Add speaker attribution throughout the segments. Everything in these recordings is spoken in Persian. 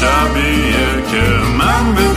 Speaker 1: شبیه که من بدون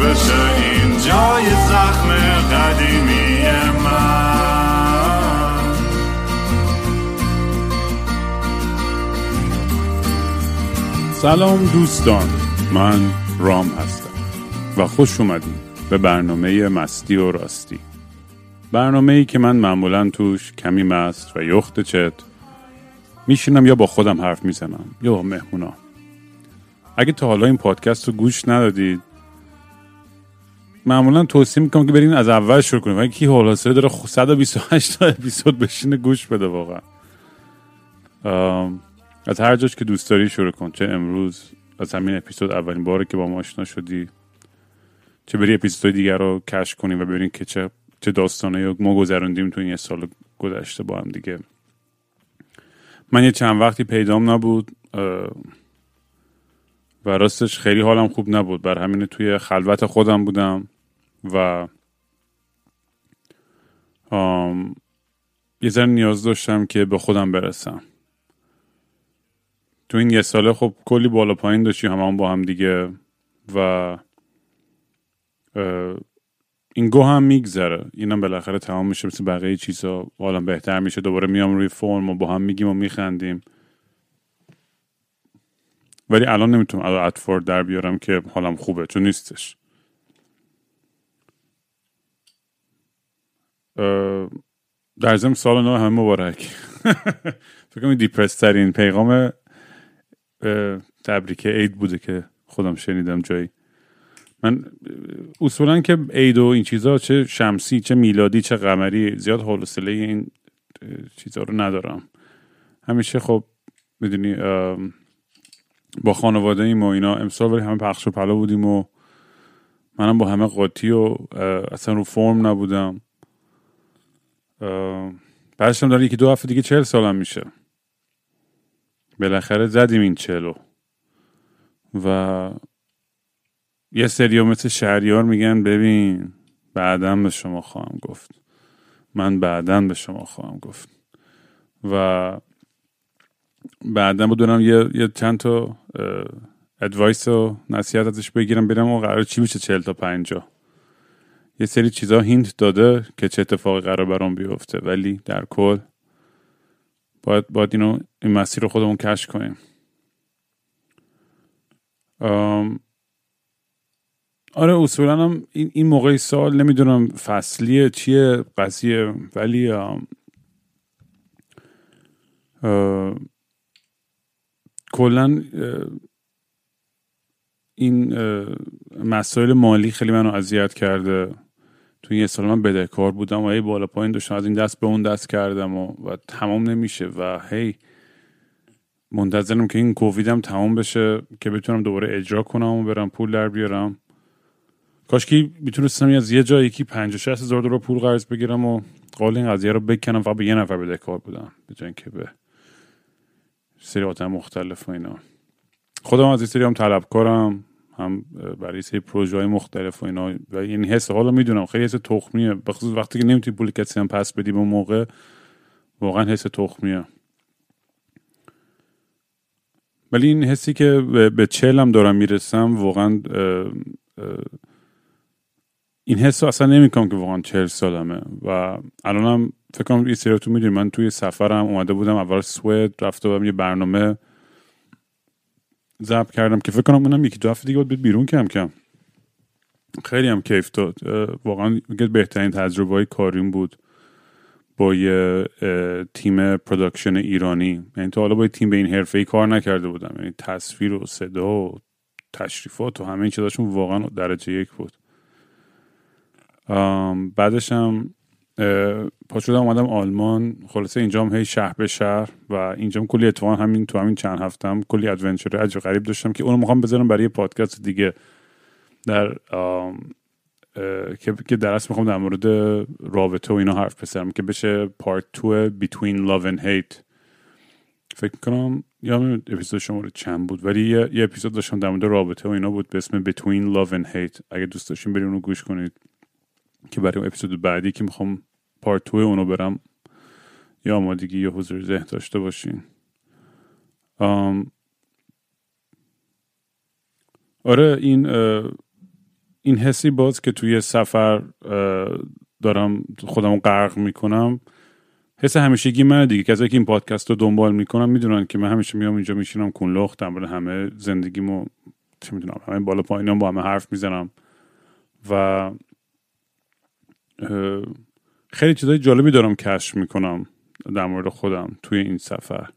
Speaker 1: بشه این جای زخم قدیمی من.
Speaker 2: سلام دوستان من رام هستم و خوش اومدیم به برنامه مستی و راستی. برنامه ای که من معمولا توش کمی مست و یخت چت میشینم یا با خودم حرف می‌زنم یا با مهمونا. اگه تا حالا این پادکست رو گوش ندادید معمولا توصیه می‌کنم که برین از اول شروع کنیم. اگه کی سره داره 128 تا اپیزود بشینه گوش بده واقعا. از هر جاش که دوست داری شروع کن. چه امروز از همین اپیزود اولین باره که با ما آشنا شدی. چه بری اپیزودهای دیگر رو کش کنیم و ببینیم که چه چه داستانه ما گذروندیم تو این یه سال گذشته با هم دیگه. من یه چند وقتی پیدام نبود و راستش خیلی حالم خوب نبود. بر همین توی خلوت خودم بودم. و یه ذره نیاز داشتم که به خودم برسم. تو این یه ساله خب کلی بالا پایین داشتیم همون با هم دیگه و این گو هم میگذره. اینم بالاخره تمام میشه مثل بقیه چیزا. حالا بهتر میشه. دوباره میام روی فرم و با هم میگیم و میخندیم. ولی الان نمی‌تونم الان اتفورد در بیارم که حالم خوبه. چون نیستش. در ضمن سال نو همه مبارک. فکر کنم دیپرس ترین پیغام تبریک عید بوده که خودم شنیدم جایی. من اصولا که عید و این چیزها چه شمسی چه میلادی چه قمری زیاد حوصله این چیزها رو ندارم. همیشه خب می‌دونی با خانواده ایم و اینا. امسال ولی همه پخش و پلا بودیم و منم با همه قاطی و اصلا رو فرم نبودم. بعدش هم داره یکی دو هفته دیگه چهل سالم میشه. بالاخره زدیم این چلو و یه سری مثل شهریار میگن ببین بعدا به شما خواهم گفت. من بعدا به شما خواهم گفت. و بعدا بدونم یه, یه چند تا advice و نصیحت ازش بگیرم برم و قرار چی میشه چهل تا پنجا. یه سری چیزا hint داده که چه اتفاقی قرار برام بیفته ولی در کل باید, باید اینو این مسیر رو خودمون کشف کنیم. آره اصولا هم این, این موقع سال نمی‌دونم فصلیه چیه قضیه ولی کلا این مسائل مالی خیلی منو اذیت کرده. تو این سال من بدهکار بودم و هی بالا پایین داشتم از این دست به اون دست کردم و, و تمام نمیشه و هی منتظرم که این کوویدم تمام بشه که بتونم دوباره اجرا کنم و برم پول در بیارم. کاش که می‌تونستم از یه جایی یکی 50 60 هزار دلار پول قرض بگیرم و قول این قضیه رو بکنم فقط به یه نفر بدهکار بودم به که به سری آدم مختلف و اینا. خودم از این سری هم طلبکارم. هم برای سری پروژه های مختلف و اینا. و این حس حالا می‌دونم خیلی حس تخمیه. بخصوص وقتی که نمی‌تونی پول کسی هم پس بدی به موقع واقعا حس تخمیه. ولی این حسی که به چلم دارم می‌رسم واقعا این حس اصلا نمی‌کنم که واقعا چهل سالمه. و الانم فکر کنم یه سریاتون می‌دونی من توی سفرم اومده بودم اول سوئد رفته بودم یه برنامه ضبط کردم که فکر کنم اونم یکی دو هفته دیگه بود بیرون کم کم. خیلی هم کیف داد. واقعا بهترین تجربه های کاریم بود با یه تیم production ایرانی. یعنی تا حالا با یه تیم به این حرفه ای کار نکرده بودم. یعنی تصویر و صدا و تشریفات و همه این چیزاشون واقعا درجه یک بود. بعدش هم پا شدم اومدم آلمان. خلاصه اینجام هی شهر به شهر و اینجام کلی اتفاق همین تو همین چند هفتم کلی adventure عجیب غریب داشتم که اونو می‌خوام بذارم برای پادکست دیگه در که درست می‌خوام در مورد رابطه و اینا حرف بزنم که بشه پارت تو between love and hate. فکر می‌کنم یا اپیزود شماره چند بود ولی یه, یه اپیزود داشتم در مورد رابطه و اینا بود به اسم between love and hate. اگه دوست داشتین بریم اونو گوش کنید. که برای اون اپیزود بعدی که می‌خوام پارت تو اونو برم. یا آمادگی یا حضور ذهن داشته باشین. آره این این حسی باز که توی سفر دارم خودم غرق می‌کنم. حس همیشگی من دیگه. کسایی که این پادکست رو دنبال می‌کنم می‌دونن که من همیشه میام اینجا میشینم کونلخت در همه زندگیمو چه می‌دونم همه بالا پایینم با همه حرف می‌زنم. و خیلی چیزای جالبی دارم کشف می‌کنم در مورد خودم توی این سفر.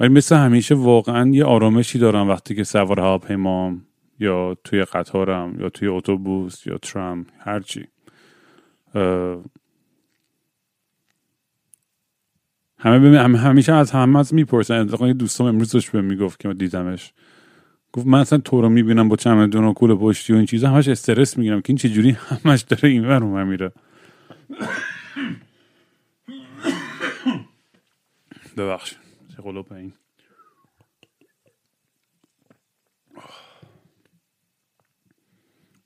Speaker 2: ولی مثل همیشه واقعا یه آرامشی دارم وقتی که سوار هواپیمام یا توی قطارم یا توی اتوبوس یا ترام هرچی همه همیشه از همه از می‌پرسن. اتفاقا دوستم امروز داشت به می‌گفت که دیدمش. گفت من اصلا تو رو می‌بینم با چمدون و کول پشتی و این چیزا همش استرس می‌گیرم که این چجوری همش داره این ور میره. ببخش چه قلوب این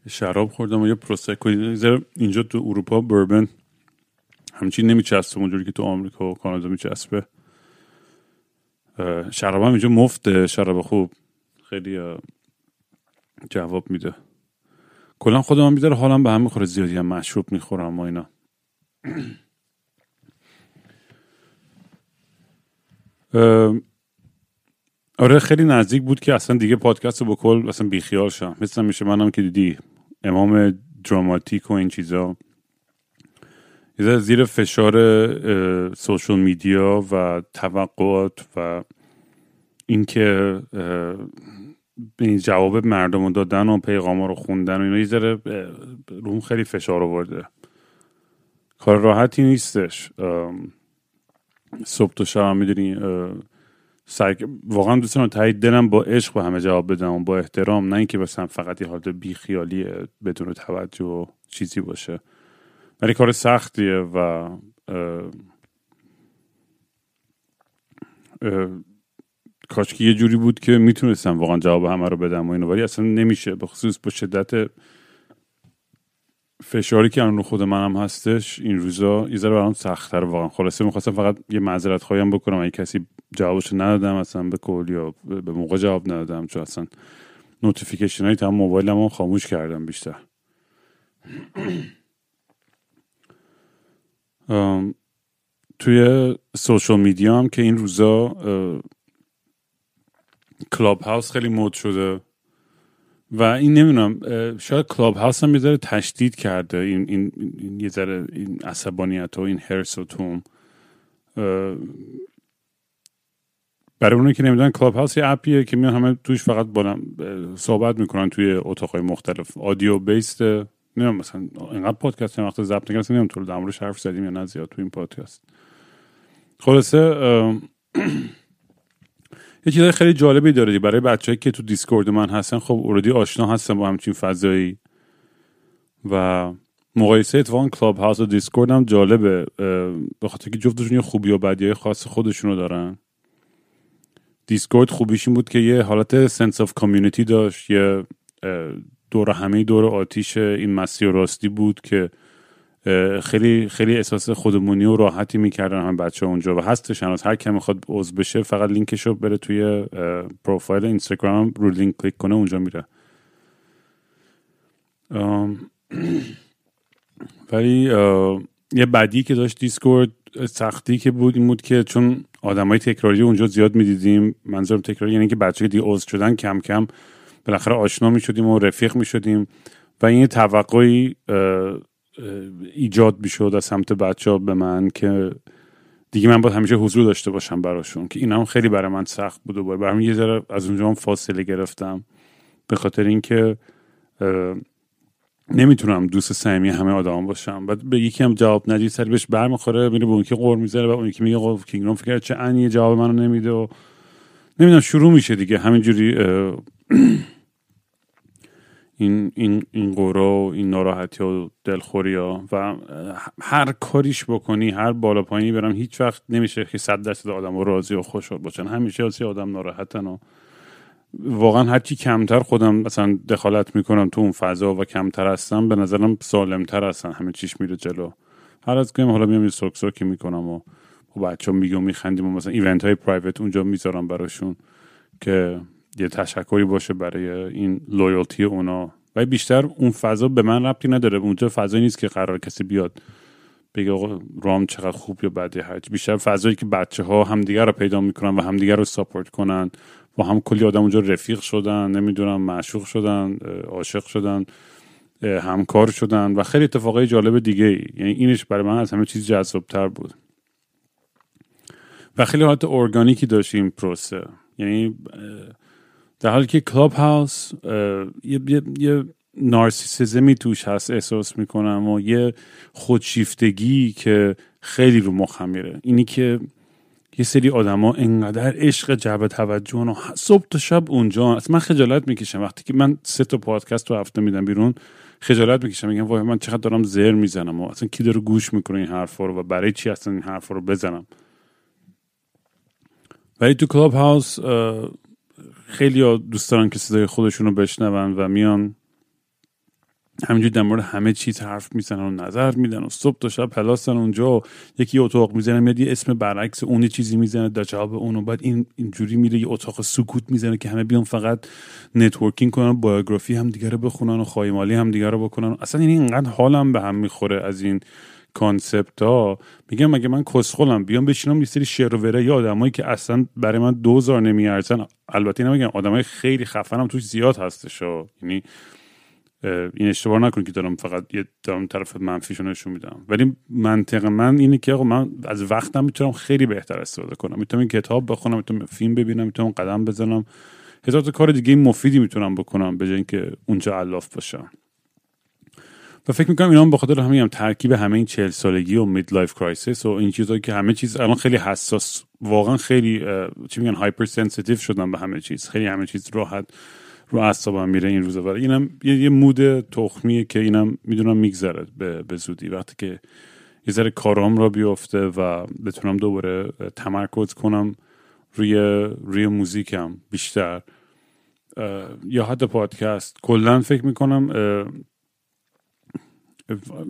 Speaker 2: شراب خوردم و یه پروسکو اینجا تو اروپا بربن همچین نمیچسبه اونجوری که تو آمریکا و کانادا میچسبه. شراب هم اینجا مفته شراب خوب. خیلی جواب میده. کلا خودم هم می‌ذاره حالم به هم می‌خوره زیادی هم مشروب می‌خورم و اینا. آره خیلی نزدیک بود که اصلا دیگه پادکست رو با کل اصلا بیخیال شم. مثل میشه منم که دیدی امام دراماتیک و این چیزا. زیر فشار سوشل میدیا و توقعات و اینکه این جواب مردم رو دادن و پیغام رو خوندن و اینا یه ذره روم خیلی فشار آورده. کار راحتی نیستش. صبح تا شب می‌دونی واقعا دوست دارم تایید دلم با عشق به همه جواب بدم و با احترام نه اینکه مثلا فقط یه حالت بیخیالی بدون توجه و چیزی باشه. ولی کار سختیه و کاش که یه جوری بود که می‌تونستم واقعا جواب همه رو بدم و اینو ولی اصلا نمیشه. به خصوص با شدت فشاری که الان رو خود منم هستش این روزا یه ذره برام سختتر واقعا. خلاصه می‌خواستم فقط یه معذرت خواهیم بکنم. اگه کسی جوابش ندادم اصلا به کل یا به موقع جواب ندادم چون اصلا notification های تمام موبایلم خاموش کردم بیشتر. توی social media هم که این روزا Clubhouse خیلی مد شده. و این نمی‌دونم شاید Clubhouse هم یه تشدید کرده این, این, این یه ذره این عصبانیت و این حرص و توم. برای اونو که نمی‌دونن Clubhouse یه اپیه که میان همه توش فقط با صحبت می‌کنن توی اتاقای مختلف. audio based نمی‌دونم مثلا اینقدر پادکست وقت ضبط نکردم نمی‌دونم تو در موردش حرف زدیم یا نه زیاد تو این پادکست. خلاصه یه چیزای خیلی جالبی داره برای بچه‌هایی که تو Discord من هستن خب already آشنا هستن با همچین فضایی. و مقایسه اتفاقا Clubhouse و Discord هم جالبه. به خاطر که جفتشون یه خوبی و بدی خاص خودشونو دارن. Discord خوبیش این بود که یه حالت sense of community داشت. یه دور همه دور آتیش این مستی و راستی بود که خیلی خیلی احساس خودمونی و راحتی می‌کردن هم بچه اونجا و هستش هنوز. هر کی هم می‌خواد عضو بشه فقط لینکش رو بره توی پروفایل اینستاگرام رو لینک کلیک کنه اونجا میره. ولی یه بدی که داشت دیسکورد سختی که بود این بود که چون های تکراری اونجا زیاد می‌دیدیم منظورم تکراری یعنی که بچه دیگه عضو شدن کم کم بالاخره آشنا می‌شدیم و رفیق می‌شدیم و این توقعی ایجاد می‌شد از سمت بچه ها به من که دیگه من باید همیشه حضور داشته باشم براشون که این خیلی برای من سخت بود و برای من یه ذره از اونجا هم فاصله گرفتم. به خاطر اینکه نمی‌تونم دوست صمیمی همه آدم باشم. بعد به یکی هم جواب ندی سری بهش برمیخوره میره به اون که قور می‌زنه و اون یکی میگه قول کینگرام فکر چه انی جواب منو نمیده و نمی‌دونم شروع میشه دیگه. همینجوری این این این قورا و این ناراحتی و دلخوری ها و هر کاریش بکنی هر بالا پایینی برم هیچ وقت نمیشه که صد درصد آدم راضی و خوشحال باشن. همیشه از آدم ناراحتن و واقعا هرچی کمتر خودم مثلا دخالت می‌کنم تو اون فضا و کمتر هستم به نظرم سالمتر هستن. همه چیش میره جلو. هر از گاهی هم حالا میام سک سکی می‌کنم و با بچه ها میگم میخندیم و مثلا event های private اونجا می‌ذارم براشون که یه تشکری باشه برای این loyalty اونا. و بیشتر اون فضا به من ربطی نداره. اونجا فضایی نیست که قرار کسی بیاد بگه آقا رام چقدر خوب یا بده هرچی بیشتر فضایی که بچه ها همدیگر رو پیدا می‌کنن و همدیگر رو support کنن. با هم کلی آدم اونجا رفیق شدن نمی‌دونم معشوق شدن عاشق شدن همکار شدن و خیلی اتفاقای جالب دیگه ای یعنی اینش برای من از همه چیز جذابتر بود. و خیلی حالت ارگانیکی داشت این پروسه یعنی در حالی که کلاب هاوس یه, یه،, یه نارسیسیزمی توش هست احساس می‌کنم و یه خودشیفتگی که خیلی رو مخم اینی که یه سری آدما انقدر عشق جلب توجه و صبح تا شب اونجا از من خجالت می‌کشم. وقتی که من سه تا پادکست تو هفته میدم بیرون خجالت می‌کشم. میگم وای من چقدر دارم زر می‌زنم و اصلا کی داره گوش می‌کنه این حرفا رو و برای چی اصلا این حرفا رو بزنم؟ ولی تو کلاب هاوس خیلی دوست دارن که صدای خودشون رو بشنون و میان همینجور در مورد همه چیز حرف می‌زنن و نظر میدن و صبح تا شب پلاسن اونجا. و یکی اتاق می‌زنه میاد یه اسم برعکس اون چیزی می‌زنه در جواب اون و بعد این اینجوری میره یه اتاق سکوت می‌زنه که همه بیان فقط networking کنن biography هم دیگه رو بخونن و خایه‌مالی هم دیگه رو بکنن. اصلا این اینقدر حالم به هم می‌خوره از این concept ها میگم مگه من کسخلم؟ بیام بشینم یه سری شر و ور یا آدمایی که اصلا برای من دوزار نمیارزن. البته نمیگم آدمای خیلی خفنم توش زیاد هستش یعنی این اشتباه نکنید که دارم فقط یه دارم طرف منفیشو نشون میدم. ولی منطق من اینه که آقا من از وقتم می‌تونم خیلی بهتر استفاده کنم. می‌تونم کتاب بخونم می‌تونم فیلم ببینم می‌تونم قدم بزنم. هزار کار دیگه مفیدی می‌تونم بکنم به اینکه اونجا علاف باشم. و فکر می‌کنم اینا هم بخاطر همین هم ترکیب همه این چهل سالگی و midlife crisis و این چیزهایی که همه چیز الان خیلی حساس واقعا خیلی چی میگن hyper sensitive شدن به همه چیز. خیلی همه چیز راحت رو اعصابم میره این روزا. و اینم یه, یه mood تخمیه که اینم می‌دونم میگذره به،, به زودی. وقتی که یه ذره کارام را بیفته و بتونم دوباره تمرکز کنم روی روی موزیکم بیشتر یا حتی پادکست. کلا فکر می‌کنم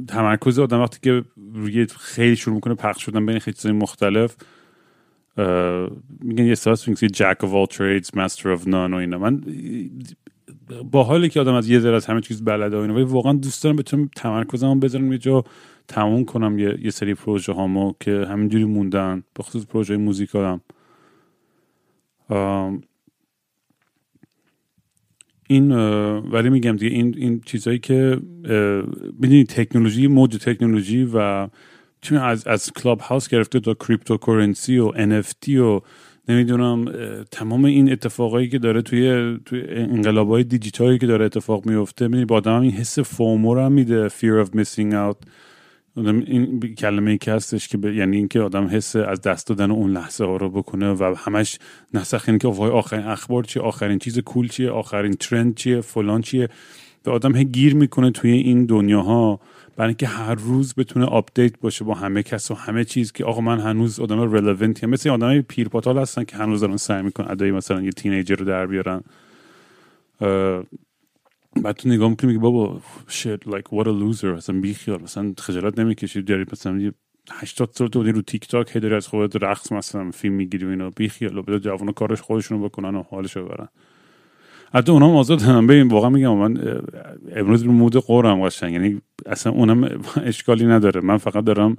Speaker 2: تمرکز آدم وقتی که روی خیلی شروع می‌کنه پخش شدن بین خیلی مختلف میگن یه ساس میگن جک of all trades master of none و اینا. من با حالی که آدم از یه ذره از همه چیز بلده و اینا ولی واقعا دوست دارم بتونم تمرکزمو بذارم یه جا تموم کنم یه, یه سری پروژه هامو که همینجوری موندن به خصوص پروژه موزیکالم. این ولی میگم دیگه این این چیزایی که ببینید تکنولوژی موج تکنولوژی و چون از از کلاب هاوس گرفته تا cryptocurrency و NFT و نمی‌دونم تمام این اتفاقایی که داره توی توی انقلابای دیجیتالی که داره اتفاق میفته ببینید با آدم این حس FOMO رو میده fear of missing out. این کلمه ای که هستش که یعنی اینکه آدم حس از دست دادن اون لحظه ها رو بکنه و همش نسخ اینه که وای آخرین اخبار چیه آخرین چیز cool چیه آخرین trend چیه فلان چیه. و آدم هی گیر می‌کنه توی این دنیاها برای اینکه هر روز بتونه update باشه با همه کس و همه چیز که آقا من هنوز آدم relevant ی مثل آدم پیرپاتال هستن که هنوز دارن سعی می‌کنن ادای مثلا یه teenager رو در بیارن. بعد تو نگاه می‌کنی میگه بابا shit like what a loser مثلا بیخیال. مثلا خجالت نمی‌کشی. داری مثلا یه 80 سالته رو تیک تاک هی از خودت رقص مثلا فیلم می‌گیری و اینا. بیخیال. و بده جوونا کار خودشونو بکنن و حالشو ببرن. حتی اونام آزاد هم. ببین واقعا میگم من امروز رو مود غرم قشنگ. یعنی اصلا اونم اشکالی نداره. من فقط دارم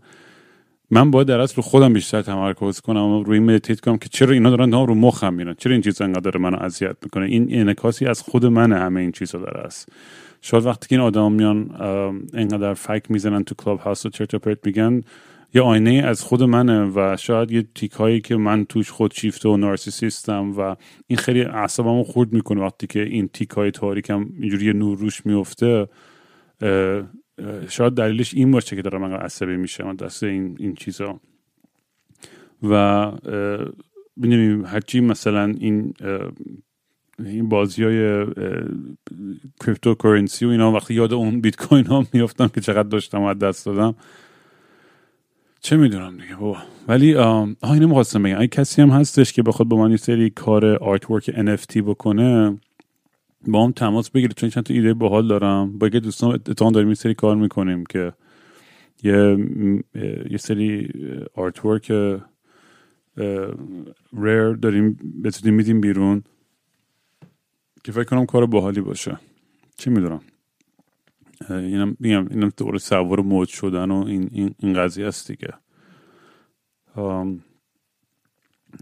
Speaker 2: من باید در اصل رو خودم بیشتر تمرکز کنم و روی meditate کنم که چرا اینا دارن رو مخم میرن؟ چرا این چیزا انقدر منو اذیت می‌کنه؟ این انعکاسی از خود منه همه این چیزا داره است. شاید وقتی که این آدم میان انقدر فک می‌زنن تو کلاب هاوس و چرت پرت میگن یه آینه از خود منه و شاید یه تیک هایی که من توش خود شیفته و نارسیسیستم و این خیلی اعصابمو خورد می‌کنه وقتی که این تیک های تاریکم اینجوری نور روش میفته شاید دلیلش این باشه که دارم من عصبی میشم دست این این چیزا. و می‌دونیم هرچی مثلا این این بازی های cryptocurrency و اینا وقتی یاد اون بیت کوین ها میافتم که چقدر داشتم و دست دادم. چه می‌دونم دیگه بابا. ولی آه اینو می‌خواستم بگم. اگه کسی هم هستش که بخواد با من یه سری کار artwork NFT بکنه باهام تماس بگیره چون چند تا ایده باحال دارم. با یه دوستان اتفاقا داریم یه سری کار می‌کنیم که یه یه سری artwork rare داریم بتونیم میدیم بیرون که فکر کنم کار باحالی باشه. چی می‌دونم؟ اینم میگم اینم دور سوار موج شدن و این, این, این قضیه است دیگه.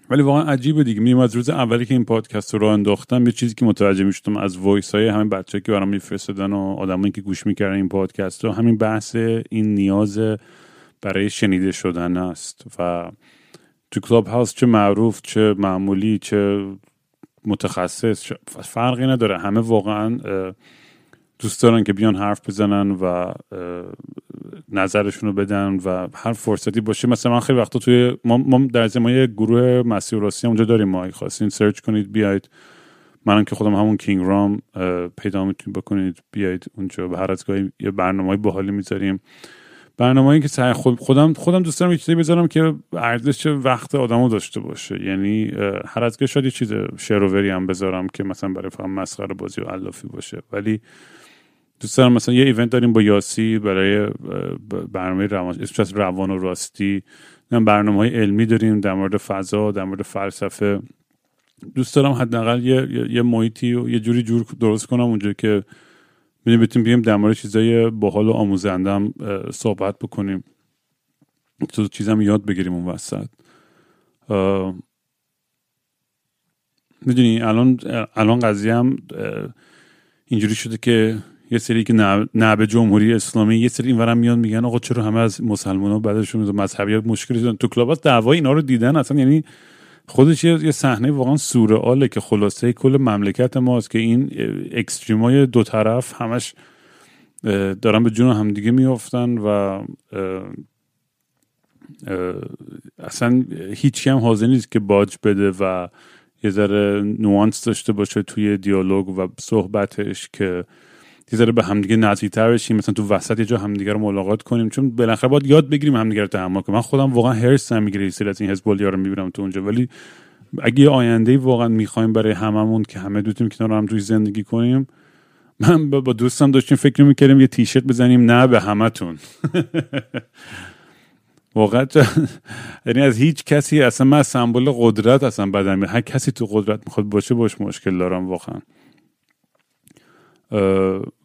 Speaker 2: ولی واقعا عجیبه دیگه. میریم از روز اولی که این پادکست رو انداختم یه چیزی که متوجه می‌شدم از voice های همین بچه که برام میفرستادن و آدمایی که گوش می‌کردن این پادکست رو همین بحث این نیاز برای شنیده شدن است. و تو کلاب هاوس چه معروف چه معمولی چه متخصص فرقی نداره. همه واقعا دوست دارن که بیان حرف بزنن و نظرشون رو بدن و هر فرصتی باشه. مثلا من خیلی وقتا توی ما, ما در یه گروه مسیح راستی اونجا داریم. ما خواستین سرچ کنید بیاید منم که خودم همون کینگ رام پیدا می‌تونید بکنید. بیاید اونجا به هر از گاهی یه برنامه باحالی می‌ذاریم. برنامه‌ای که سعی خودم خودم دوست دارم چیزی بذارم که ارزش وقت آدمو داشته باشه. یعنی هر از شاید یه چیز شروری هم بذارم که مثلا برای فهم مسخره بازی و علافی باشه. ولی دوست دارم مثلا یه ایونت داریم با یاسی برای برنامه روان اسمش روان و راستی. برنامه های علمی داریم در مورد فضا در مورد فلسفه. دوست دارم حداقل یه یه محیطی و یه جوری جور درست کنم اونجا که ببینیم بتونیم بیم در مورد چیزای باحال و آموزنده هم صحبت بکنیم. تو چیزم یاد بگیریم اون وسط. می‌دونی الان الان قضیه هم اینجوری شده که یه سری که نه به جمهوری اسلامی یه سری اینورم میان میگن آقا چرا همه از مسلمان ها بعدشون مذهبی مشکلی دارن؟ تو کلاباس دعوای اینا رو دیدن اصلا یعنی خودش یه صحنه واقعا سورئاله که خلاصه کل مملکت ماست که این اکستریمای دو طرف همش دارن به جون همدیگه میافتن و اصلا هیچ هم حاضر نیست که باج بده و یه ذره نوانس داشته باشه توی دیالوگ و صحبتش که یه ذره به همدیگه نزدیکتر بشیم. مثلا تو وسط یه جا همدیگه رو ملاقات کنیم. چون بالاخره باید یاد بگیریم همدیگه رو تحمل کنیم. من خودم واقعا هرس می‌گیره از این حزب رو می‌بینم تو اونجا. ولی اگه آینده واقعا می‌خوایم برای هممون که همه دوتیم کنار هم روی زندگی کنیم من با دوستم داشتیم فکر می‌کردیم یه تیشرت بزنیم. نه به همتون واقعا یعنی از هیچ کسی اصلا من سمبل قدرت اصلا بدم هر کسی تو قدرت می‌خواد باشه باش مشکل دارم واقعا.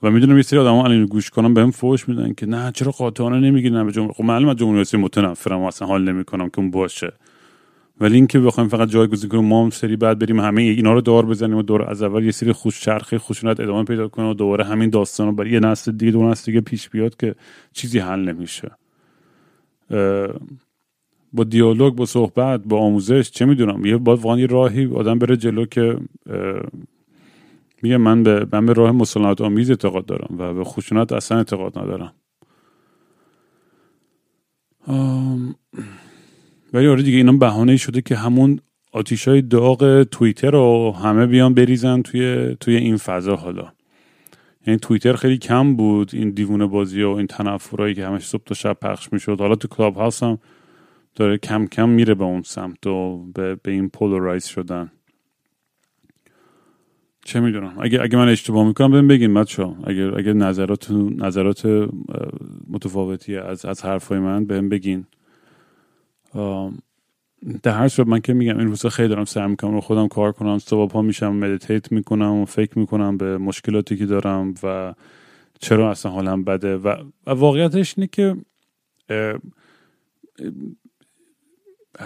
Speaker 2: و می‌دونم یه سری آدم الان گوش کنم بهم فوش میدن که نه چرا قاطعانه نمیگی نه به جمهوری خب معلومه جمهوری اسلامی متنفرم و اصلا حال نمی‌کنم که اون باشه. ولی اینکه بخوایم فقط جایگزین کنیم ما هم سری بعد بریم همه اینا رو دور بزنیم و دور از اول یه سری خوش چرخه خشونت ادامه پیدا کنه و دوباره همین داستان رو برای یه نسل دیگه دو نسل دیگه پیش بیاد که چیزی حل نمیشه. با دیالوگ با صحبت با آموزش چه می‌دونم؟ یه باید واقعا یه راهی آدم بره جلو که میگه من به من به راه مسالمت آمیز اعتقاد دارم و به خشونت اصلا اعتقاد ندارم. ولی آره دیگه اینا بهانه شده که همون آتیش های داغ توییتر رو همه بیان بریزن توی توی این فضا حالا. یعنی توییتر خیلی کم بود این دیوونه بازی و این تنفرایی که همش صبح تا شب پخش می‌شد. حالا تو کلاب هاوس هم داره کم کم میره به اون سمت و به, به این polarize شدن. چه می‌دونم. اگه اگه من اشتباه می‌کنم بهم بگین بچا اگه اگه نظرات نظرات متفاوتی از از حرفای من بهم بگین. در هر صورت من که میگم این روزا خیلی دارم سعی می‌کنم رو خودم کار کنم صبح پا میشم meditate می‌کنم و فکر می‌کنم به مشکلاتی که دارم و چرا اصلا حالم بده. و, و واقعیتش اینه که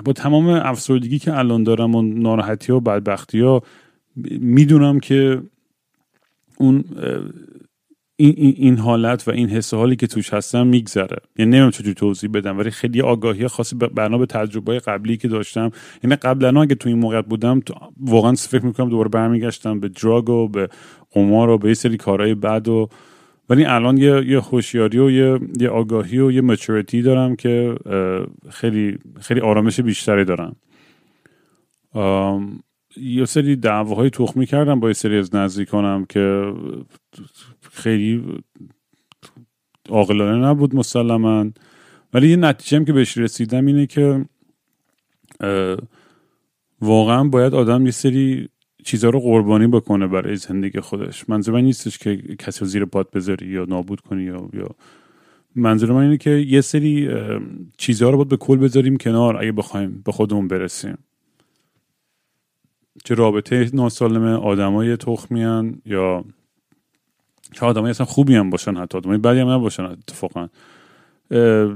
Speaker 2: با تمام افسردگی که الان دارم و ناراحتی و بدبختی ها می‌دونم که اون این, این حالت و این حس حالی که توش هستم میگذره. یعنی نمی‌دونم چجوری توضیح بدم ولی خیلی آگاهی خاصی بنا به تجربه قبلی که داشتم. یعنی قبلا اگه تو این موقع بودم واقعا فکر می‌کنم دوباره برمیگشتم به دراگ و به قمار و به یه سری کارهای بد و ولی الان یه یه هوشیاری و یه یه آگاهی و یه مچورتی دارم که خیلی خیلی آرامش بیشتری دارم. یه سری دعواهای تخمی کردم با یه سری از نزدیکانم که خیلی عاقلانه نبود مسلما. ولی یه نتیجه که بهش رسیدم اینه که واقعا باید آدم یه سری چیزها رو قربانی بکنه برای زندگی خودش. منظور من نیستش که کسی رو زیر پات بذاری یا نابود کنی یا, یا. منظور من اینه که یه سری چیزها رو باید به کل بذاریم کنار اگه بخوایم به خودمون برسیم. چه رابطه ناسالم آدمای تخمیان یا چه آدمای اصلا خوبی هم باشن حتی آدمای بدی هم نباشن اتفاقا.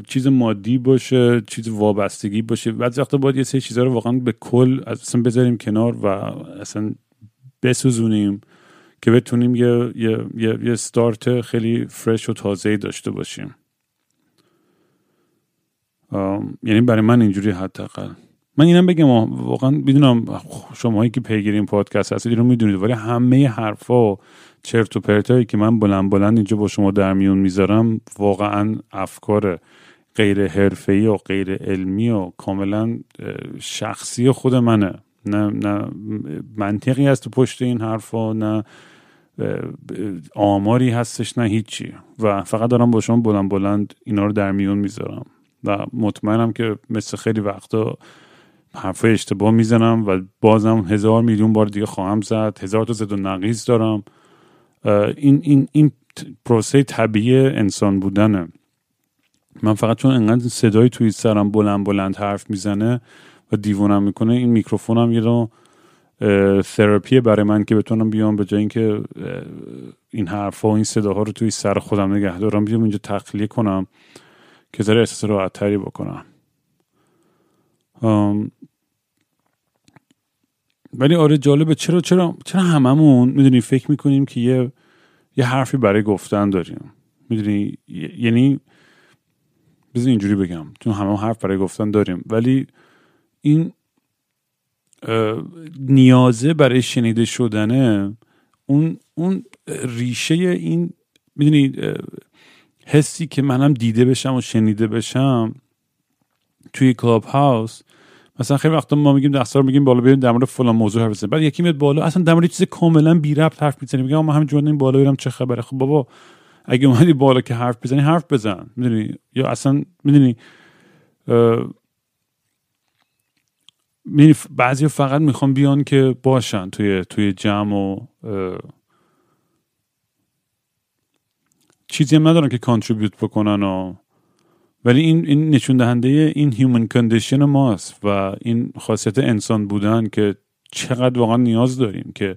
Speaker 2: چیز مادی باشه چیز وابستگی باشه. بعضی وقتا باید یه سری چیزها رو واقعا به کل اصلا بذاریم کنار و اصلا بسوزونیم که بتونیم یه, یه،, یه،, یه ستارت خیلی فرش و تازه داشته باشیم. یعنی برای من اینجوری حداقل. من اینم بگم واقعا می‌دونم شماهایی که پیگیری این پادکست هستید رو می‌دونید ولی همه حرفا چرت و پرتایی که من بلند بلند اینجا با شما در میون می‌ذارم واقعا افکار غیر حرفه‌ای و غیر علمی و کاملا شخصی خود منه. نه, نه منطقی هست پشت این حرفا نه آماری هستش نه هیچی. و فقط دارم با شما بلند بلند اینا رو در میون می‌ذارم. و مطمئنم که مثل خیلی وقتا حرفای اشتباه می‌زنم و بازم هزار میلیون بار دیگه خواهم زد. هزار تا زد و نقیز دارم. این این این پروسه طبیعی انسان بودنه. من فقط چون انقدر صدای توی سرم بلند بلند حرف می‌زنه و دیوونم می‌کنه این میکروفونم یه رو تراپیه برای من که بتونم بیام به جای اینکه این حرفا و این صداها رو توی سر خودم نگه دارم بیام اینجا تخلیه کنم که ذره احساس راحتتری بکنم. ولی آره جالبه. چرا چرا چرا هممون می‌دونی فکر می‌کنیم که یه یه حرفی برای گفتن داریم؟ می‌دونی؟ یعنی بذار اینجوری بگم. چون همه حرف برای گفتن داریم. ولی این نیازه برای شنیده شدنه اون اون ریشه این می‌دونی حسی که منم دیده بشم و شنیده بشم توی کلاب هاوس مثلا خیلی وقتا ما میگیم دستار میگیم بالا بریم در مورد فلان موضوع حرف بزنیم. بعد یکی میاد بالا اصلا در مورد چیز کاملا بی ربط حرف می‌زنه. میگم ما همین این بالا برم چه خبره؟ خب بابا اگه اومدی بالا که حرف بزنی حرف بزن. می‌دونی؟ یا اصلا می‌دونی؟ بعضی فقط می‌خوام بیان که باشن توی توی جمع و چیزی هم ندارن که کانتریبیوت بکنن و ولی این این نشون دهنده این هیومن کندیشن ماست و این خاصیت انسان بودن که چقدر واقعا نیاز داریم که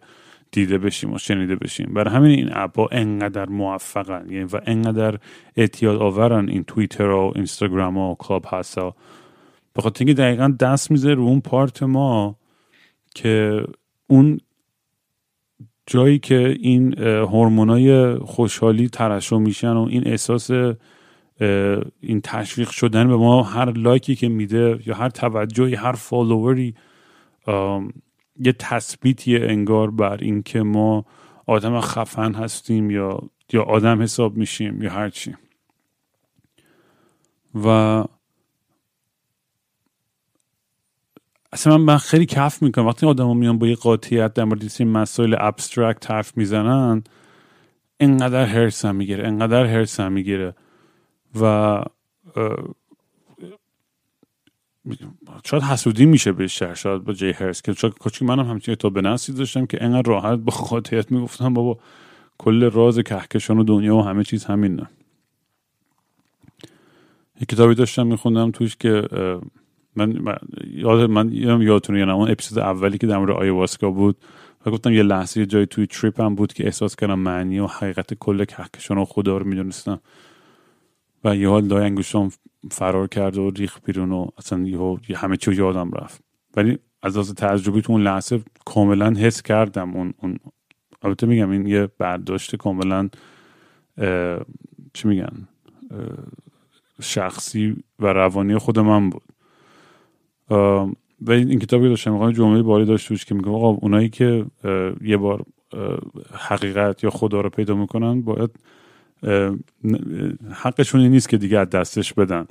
Speaker 2: دیده بشیم و شنیده بشیم. برای همین این اپا انقدر موفقن یعنی و انقدر اعتیاد آورن این توییتر و اینستاگرام و کلاب هستا به خاطر اینکه دقیقا دست می‌ذاره رو اون پارت ما که اون جایی که این هورمونای خوشحالی ترشح میشن و این احساس این تشویق شدن به ما هر لایکی که میده یا هر توجهی هر فالووری یه تثبیتی انگار بر اینکه ما آدم خفن هستیم یا یا آدم حساب میشیم یا هر چی. و اصلا من خیلی کف می‌کنم. وقتی آدم ها میان با یه قاطیت در مورد این مسائل ابسترکت حرف می‌زنن انقدر هرسم می‌گیره انقدر هرسم می‌گیره. و شاید حسودی میشه بیشتر شاید با جی هرس که چون کوچیک منم همچین تو به داشتم که انقدر راحت با خاطیت می‌گفتم بابا کل راز کهکشان و دنیا و همه چیز همینه یه کتابی داشتم میخوندم توش که من یاد من یادتونه یا اون اپیزود اولی که در مورد آیواسکا بود و گفتم یه لحظه یه جای توی تریپ هم بود که احساس کردم معنی و حقیقت کل کهکشان و خدا رو می‌دونستم. و یه حال لای انگوشتم فرار کرد و ریخ بیرون و اصلا یه همه چی یادم رفت. ولی از از تجربی تو اون لحظه کاملا حس کردم اون, اون. البته میگم این یه برداشت کاملا چی میگن؟ شخصی و روانی خود من بود. و این کتابی داشتم می‌خوام جمله باری داشت که میگه آقا اونایی که یه بار حقیقت یا خدا رو پیدا می‌کنن باید حقشون نیست که دیگه از دستش بدن.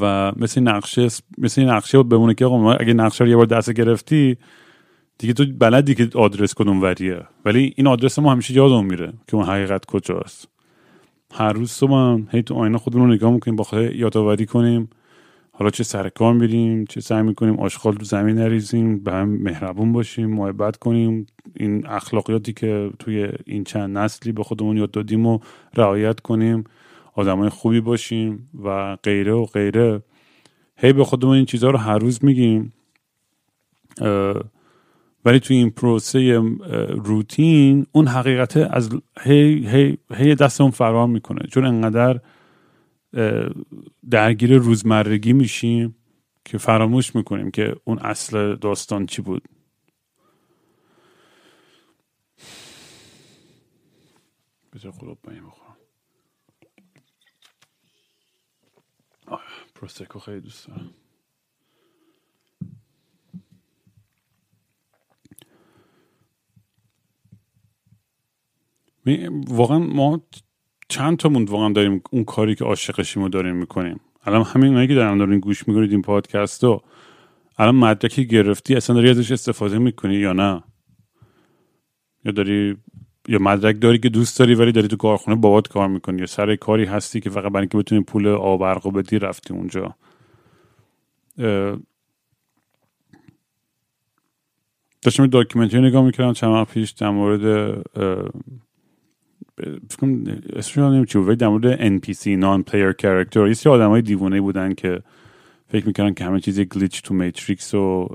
Speaker 2: و مثل نقشه مثل نقشه بود بمونه که اگه نقشه رو یه بار دست گرفتی دیگه تو بلدی که آدرس کدوم وریه. ولی این آدرس ما همیشه یادمون میره که اون حقیقت کجاست. هر روز هم هی تو آینه خودمون رو نگاه می‌کنیم با یادآوری کنیم. حالا چه سر کار میریم چه سعی می‌کنیم آشغال رو زمین نریزیم به هم مهربون باشیم محبت کنیم. این اخلاقیاتی که توی این چند نسلی به خودمون یاد دادیم و رعایت کنیم آدمای خوبی باشیم و غیره و غیره. هی به خودمون این چیزها رو هر روز میگیم. ولی توی این پروسه روتین اون حقیقت از هی, هی, هی دستمون فرار می‌کنه. چون انقدر درگیر روزمرگی میشیم که فراموش می‌کنیم که اون اصل داستان چی بود. بذار خلوب بخورم. پروسکو خیلی دوست دارم. واقعا ما چند تامون واقعا داریم اون کاری که عاشقشیم رو داریم می‌کنیم. الان همین اونایی که دارم دارین گوش می‌کنید این پادکست رو الان مدرکی گرفتی اصلا داری ازش استفاده می‌کنی یا نه؟ یا داری یا مدرک داری که دوست داری ولی داری تو کارخونه بابات کار می‌کنی؟ یا سر کاری هستی که فقط برای اینکه بتونی پول آب برق بدی رفتی اونجا؟ داشتم documentary نگاه می‌کردم چند پیش در مورد اسمش نمی‌دونم چی بود در مورد NPC non-player character یه سری های دیوونه بودن که فکر می‌کردن که همه چیز glitch تو matrix و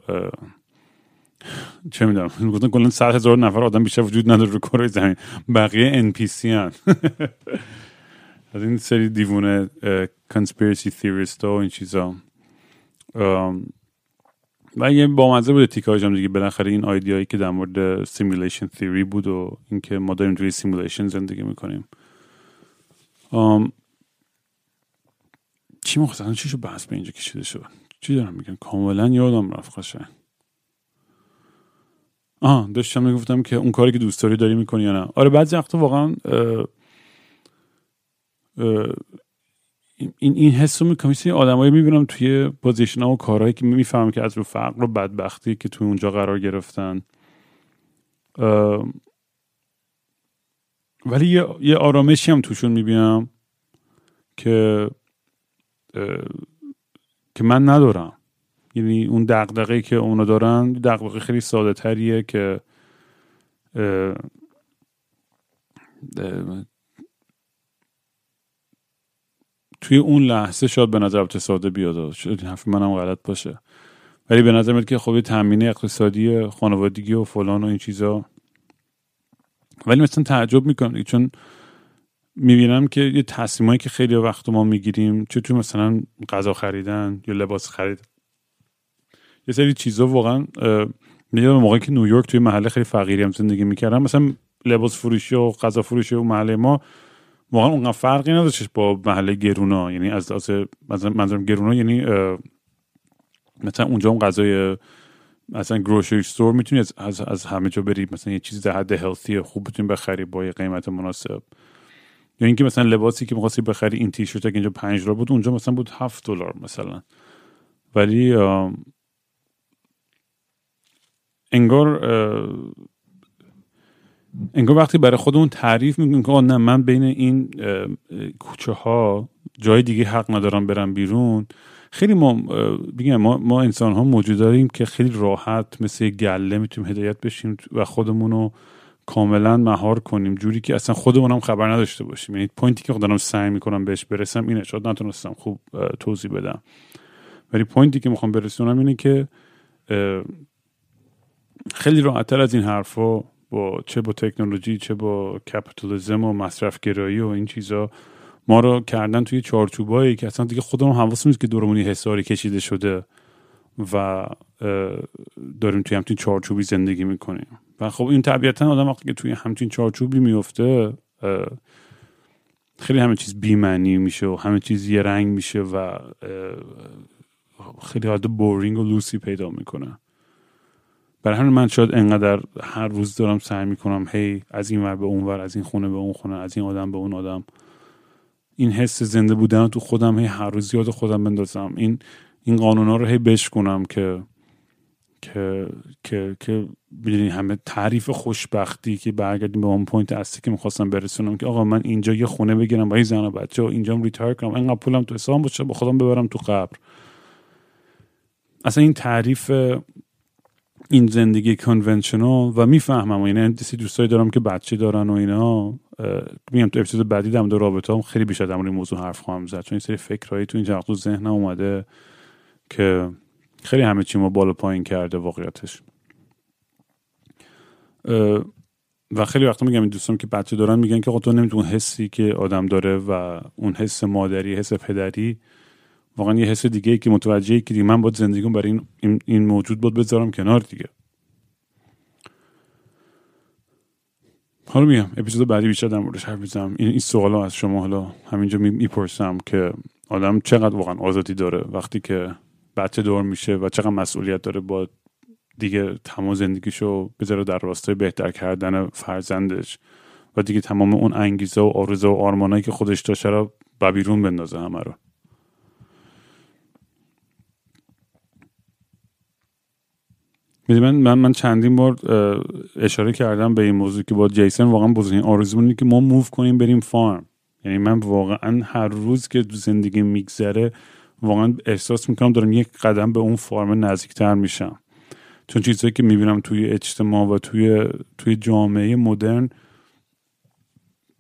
Speaker 2: چه می‌دونم گفتن کلا صد هزار نفر آدم بیشتر وجود نداره رو کره زمین. بقیه NPC هن. از این سری دیوونه conspiracy theorist و این چیزا. و یه بامزه بوده تیکه‌اش هم دیگه. بالاخره این idea یی که در مورد simulation theory بود و اینکه ما داریم توی simulation زندگی می‌کنیم. چی مخصوصا چی شو بحث به اینجا کشیده شد؟ چی دارم میگن؟ کاملا یادم رفت قشنگ. آه داشتم می‌گفتم که اون کاری که دوست داری می‌کنی یا نه؟ آره بعضی وقتا واقعا این این حس رو می‌کنم. مثل آدمایی می‌بینم توی پوزیشن ها و کارهایی که می‌فهمم که از رو فقر و بدبختی که توی اونجا قرار گرفتن. ولی یه, یه آرامشی هم توشون می‌بینم که که من ندارم. یعنی اون دقدقه که اونا دارن دقدقه خیلی ساده تریه که توی اون لحظه شاید به نظر ساده بیاد شاید حرف منم غلط باشه. ولی به نظر میاد که خب تامین اقتصادی خانوادگی و فلان و این چیزا. ولی مثلا تعجب می‌کنم چون می‌بینم که یه تصمیمایی که خیلی وقت ما می‌گیریم چه توی مثلا غذا خریدن یا لباس خرید یه سری چیزا واقعا میگم موقعی که نیویورک توی محله خیلی فقیری هم زندگی می‌کردم مثلا لباس فروشی و غذا فروشی و محله ما واقعا اونقدر فرقی نداشتش با محله گرونا یعنی از مثلا منظورم گرونا یعنی مثلا اونجا اون غذای مثلا گروشری استور می‌تونی از, از, از همه جا بری. مثلا یه چیزی در حد هلثی خوب بتونی بخری با یه قیمت مناسب. یا اینکه مثلا لباسی که می‌خواستی بخری این تیشرت که اینجا 5 دلار بود اونجا مثلا بود 7 دلار مثلا. ولی انگار انگار وقتی برای خودمون تعریف می‌کنیم که نه من بین این کوچه ها جای دیگه حق ندارم برم بیرون. خیلی ما بگم ما, ما انسان ها موجود داریم که خیلی راحت مثل گله می‌تونیم هدایت بشیم و خودمون رو کاملا مهار کنیم. جوری که اصلا خودمون هم خبر نداشته باشیم. یعنی point ی که خودم سعی می‌کنم بهش برسم اینه. شاید نتونستم خوب توضیح بدم. ولی point ی که می‌خوام برسونم اینه که خیلی راحتتر از این حرفا با چه با تکنولوژی چه با کپیتالیزم و مصرف گرایی و این چیزا ما رو کردن توی چارچوبایی که اصلا دیگه خودمون حواسمون نیست که دورمونی حساری کشیده شده و داریم توی همچین چارچوبی زندگی می‌کنیم. و خب این طبیعتا آدم وقتی که توی همچین چارچوبی میفته خیلی همه چیز بیمنی میشه و همه چیز یه رنگ میشه و خیلی حالت بورینگ و لوسی پیدا می‌کنه. برای همین من شاید انقدر هر روز دارم سعی می‌کنم هی از این ور به اون ور از این خونه به اون خونه از این آدم به اون آدم. این حس زنده بودن تو خودم هی هر روز یاد خودم بندازم. این این قانونا رو هی بشکنم که که که که می‌دونی همه تعریف خوشبختی که برگردیم به اون point اصلی که می‌خواستم برسونم که آقا من اینجا یه خونه بگیرم با این زن و بچه و اینجا retire کنم. اینقدر پولم تو حساب باشه با خودم ببرم تو قبر. اصلا این تعریف این زندگی conventional و می‌فهمم یعنی دیسی دوستایی دارم که بچه دارن و اینا. میگم تو اپیزود بعدی در رابطه هم خیلی بیشتر در این موضوع حرف خواهم زد. چون این سری فکرهایی تو این تو ذهنم اومده که خیلی همه چی ما بالا پایین کرده واقعیتش. و خیلی وقتا میگم این دوستان که بچه دارن میگن که تو نمیتون حسی که آدم داره و اون حس مادری حس پدری واقعا یه حس دیگه ای که متوجه ای که دیگه من باید زندگیم برای این, این موجود بود بذارم کنار دیگه. حالا میگم اپیزود بعدی بیشتر در موردش حرف می‌زنم. این این سوالا از شما حالا همینجا می‌پرسم که آدم چقدر واقعا آزادی داره وقتی که بچه دور میشه و چقدر مسئولیت داره با دیگه تمام زندگیشو بذاره در راستای بهتر کردن فرزندش و دیگه تمام اون انگیزه و آرزو و آرمانایی که خودش داشته رو بیرون بندازه همه رو. من من من چندین بار اشاره کردم به این موضوع که با جیسن واقعا بزرگین آرزو که ما موو کنیم بریم فارم. یعنی من واقعا هر روز که زندگی میگذره واقعا احساس می‌کنم دارم یک قدم به اون فارم نزدیکتر میشم. چون چیزهایی که می‌بینم توی اجتماع و توی توی جامعه مدرن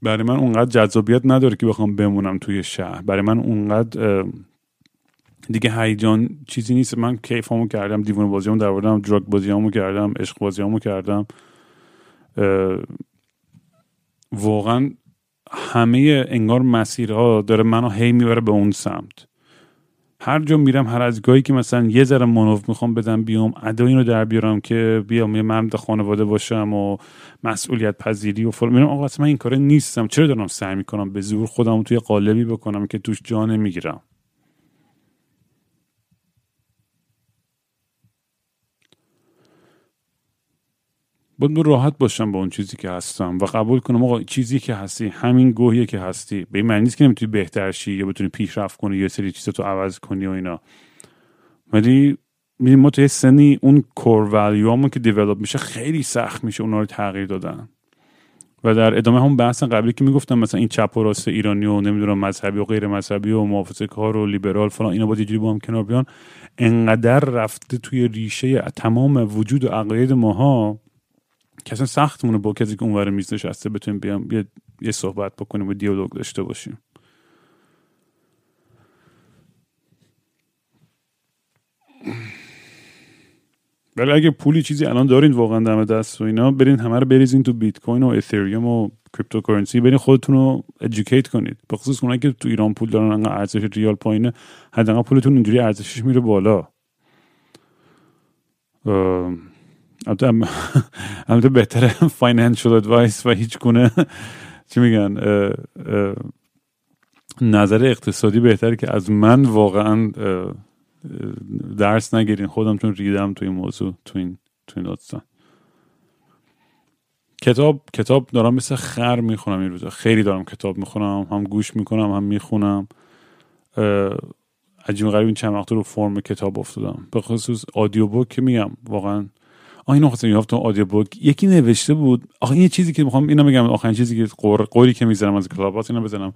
Speaker 2: برای من اونقدر جذابیت نداره که بخوام بمونم توی شهر. برای من اونقدر دیگه هیجان چیزی نیست. من کیفمو کردم دیوونه بازیامو در بردم دراگ بازیامو کردم عشق بازیامو کردم. واقعا همه انگار مسیرها داره منو هی می‌بره به اون سمت. هر جا میرم هر از گاهی که مثلا یه ذره مانوف می‌خوام بدم بیام ادای رو در بیارم که بیام یه مرد خانواده باشم و مسئولیت پذیری و فلان. میرم آقا من این کاره نیستم. چرا دارم سعی می‌کنم به زور خودم توی قالبی بکنم که توش جا نمی‌گیرم؟ باید راحت باشم با اون چیزی که هستم و قبول کنم آقا چیزی که هستی همین گوهیه که هستی. به این معنی نیست که نمی‌تونی بهتر شی یا بتونی پیشرفت کنی یا سری چیزا تو عوض کنی و اینا. ولی میدیم ما توی سنی اون کور ولیوامون که دیولپ میشه خیلی سخت میشه اونا رو تغییر دادن. و در ادامه هم بحث قبلی که می‌گفتم مثلا این چپ و راست ایرانی و نمی‌دونم مذهبی و غیر مذهبی و محافظه کار و لیبرال فلان اینا باید یه با هم کنار بیان. انقدر رفته توی ریشه تمام وجود و عقاید ماها که اصلا سختمونه با کسی که اونور میز نشسته بتونیم بیام یه, یه صحبت بکنیم و دیالوگ داشته باشیم. ولی اگه پولی چیزی الان دارین واقعا دم دست و اینا برین همه رو بریزین تو بیت کوین و اتریوم و cryptocurrency برین خودتون رو educate کنید. به خصوص اونایی که تو ایران پول دارن انقدر ارزش ریال پایینه حداقل پولتون اینجوری ارزشش میره بالا. البته بهتره financial advice و هیچ گونه چی میگن؟ نظر اقتصادی بهتره که از من واقعا درس نگیرین. خودم چون ریدم تو این موضوع تو این تو این کتاب کتاب دارم مثل خر می‌خونم این روزا. خیلی دارم کتاب می‌خونم هم گوش می‌کنم هم می‌خونم. عجیب غریب این چند وقت رو فرم کتاب افتادم. به خصوص آدیو بوک که میگم واقعا آ اینو خواستم یافت آدیو بوک یکی نوشته بود. آخه این چیزی که می‌خوام اینو بگم آخرین چیزی که قور قوری که می‌ذارم از کلابات اینو بزنم.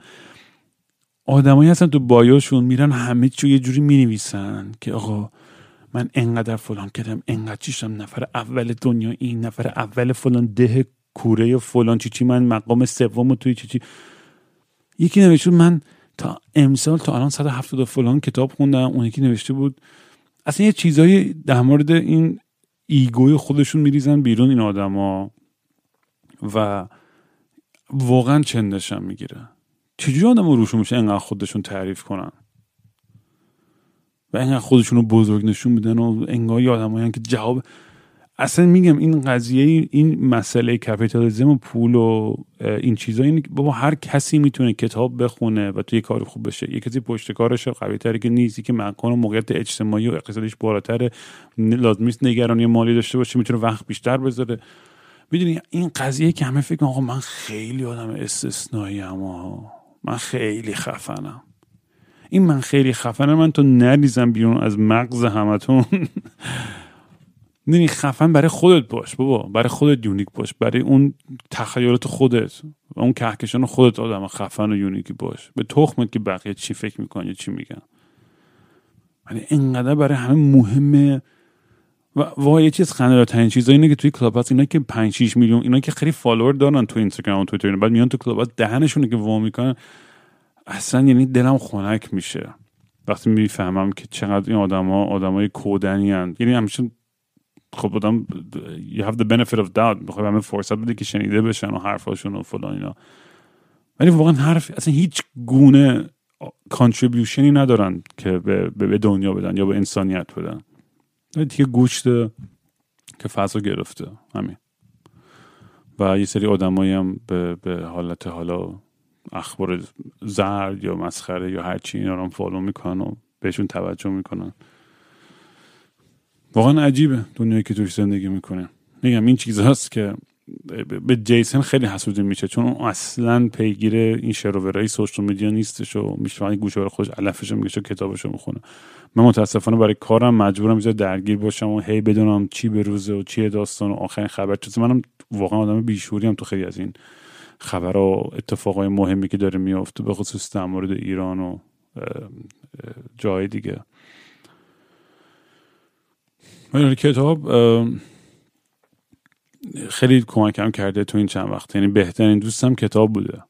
Speaker 2: آدمایی هستن تو بایوشون میرن همه چی یه جوری می‌نویسن که آقا من انقدر فلان کردم انقدر چیشم نفر اول دنیا این نفر اول فلان ده کوره فلان چی چی من مقام سوم توی چی چی. یکی نوشته من تا امسال تا الان 170 فلان کتاب خوندم. اون یکی نوشته بود. اصلا یه چیزایی در مورد این ego ی خودشون میریزن بیرون این آدما و واقعا چندشم می‌گیره. چجوری آدم روشون میشه انقدر خودشون تعریف کنن؟ و انقدر خودشون رو بزرگ نشون میدن و انگار آدم که جواب اصلا میگم این قضیه این مسئله کپیتالیزم و پول و این چیزا این بابا هر کسی می‌تونه کتاب بخونه و توی کار خوب بشه. یه کسی پشت کارش قوی تری که نیستی که مکان و موقعیت اجتماعی و اقتصادیش بالاتر لازم نیست نگرانی مالی داشته باشه می‌تونه وقت بیشتر بذاره. می‌دونی این قضیه که همه فکر آقا من خیلی آدم استثنایی اما من خیلی خفنم. این من خیلی خفنم من تو نریزم بیرون از مغز همتون. می‌دونی خفن برای خودت باش بابا برای خودت یونیک باش برای اون تخیلات خودت و اون کهکشان خودت آدم خفن و یونیکی باش. به تخمت که بقیه چی فکر می‌کنن یا چی میگن. ولی اینقدر برای همه مهمه و وای یه چیز خنده ترین چیزا اینه که توی کلاب هاوس اینا که 5 6 میلیون اینا که خیلی follower دارن تو اینستاگرام و توییتر بعد میان تو کلاب دهنشون که وا می‌کنن. اصلا یعنی دلم خنک میشه. وقتی می‌فهمم که چقدر این آدما آدمای کودنی هستن. یعنی همیشه خب آدم you have the benefit of doubt. می‌خوای همه فرصت بده که شنیده بشن و حرفاشون و فلان اینا. ولی واقعا حرف اصلا هیچ گونه contribution ی ندارن که به, به دنیا بدن یا به انسانیت بدن. دیگه گوشتن که فضا گرفته. همین. و یه سری آدمایی هم به, به حالت حالا اخبار زرد یا مسخره یا هرچی اینا رو فالو می‌کنن و بهشون توجه می‌کنن. واقعا عجیبه دنیایی که توش زندگی می‌کنه. میگم این چیز هست که به جیسن خیلی حسودی میشه چون اون اصلا پیگیر این شروورای social media نیستش و میشه گوشه خودش علفش میگه کتابشو می‌خونه. من متاسفانه برای کارم مجبورم اینجا درگیر باشم و هی بدونم چی به روزه و چیه داستان و آخرین خبر چون منم واقعا آدم بیشوری هم تو خیلی از این خبر و اتفاقای مهمی که داره میافته به خصوص در مورد ایران و جای دیگه. کتاب خیلی کمکم کرده تو این چند وقت. یعنی بهترین دوستم کتاب بوده.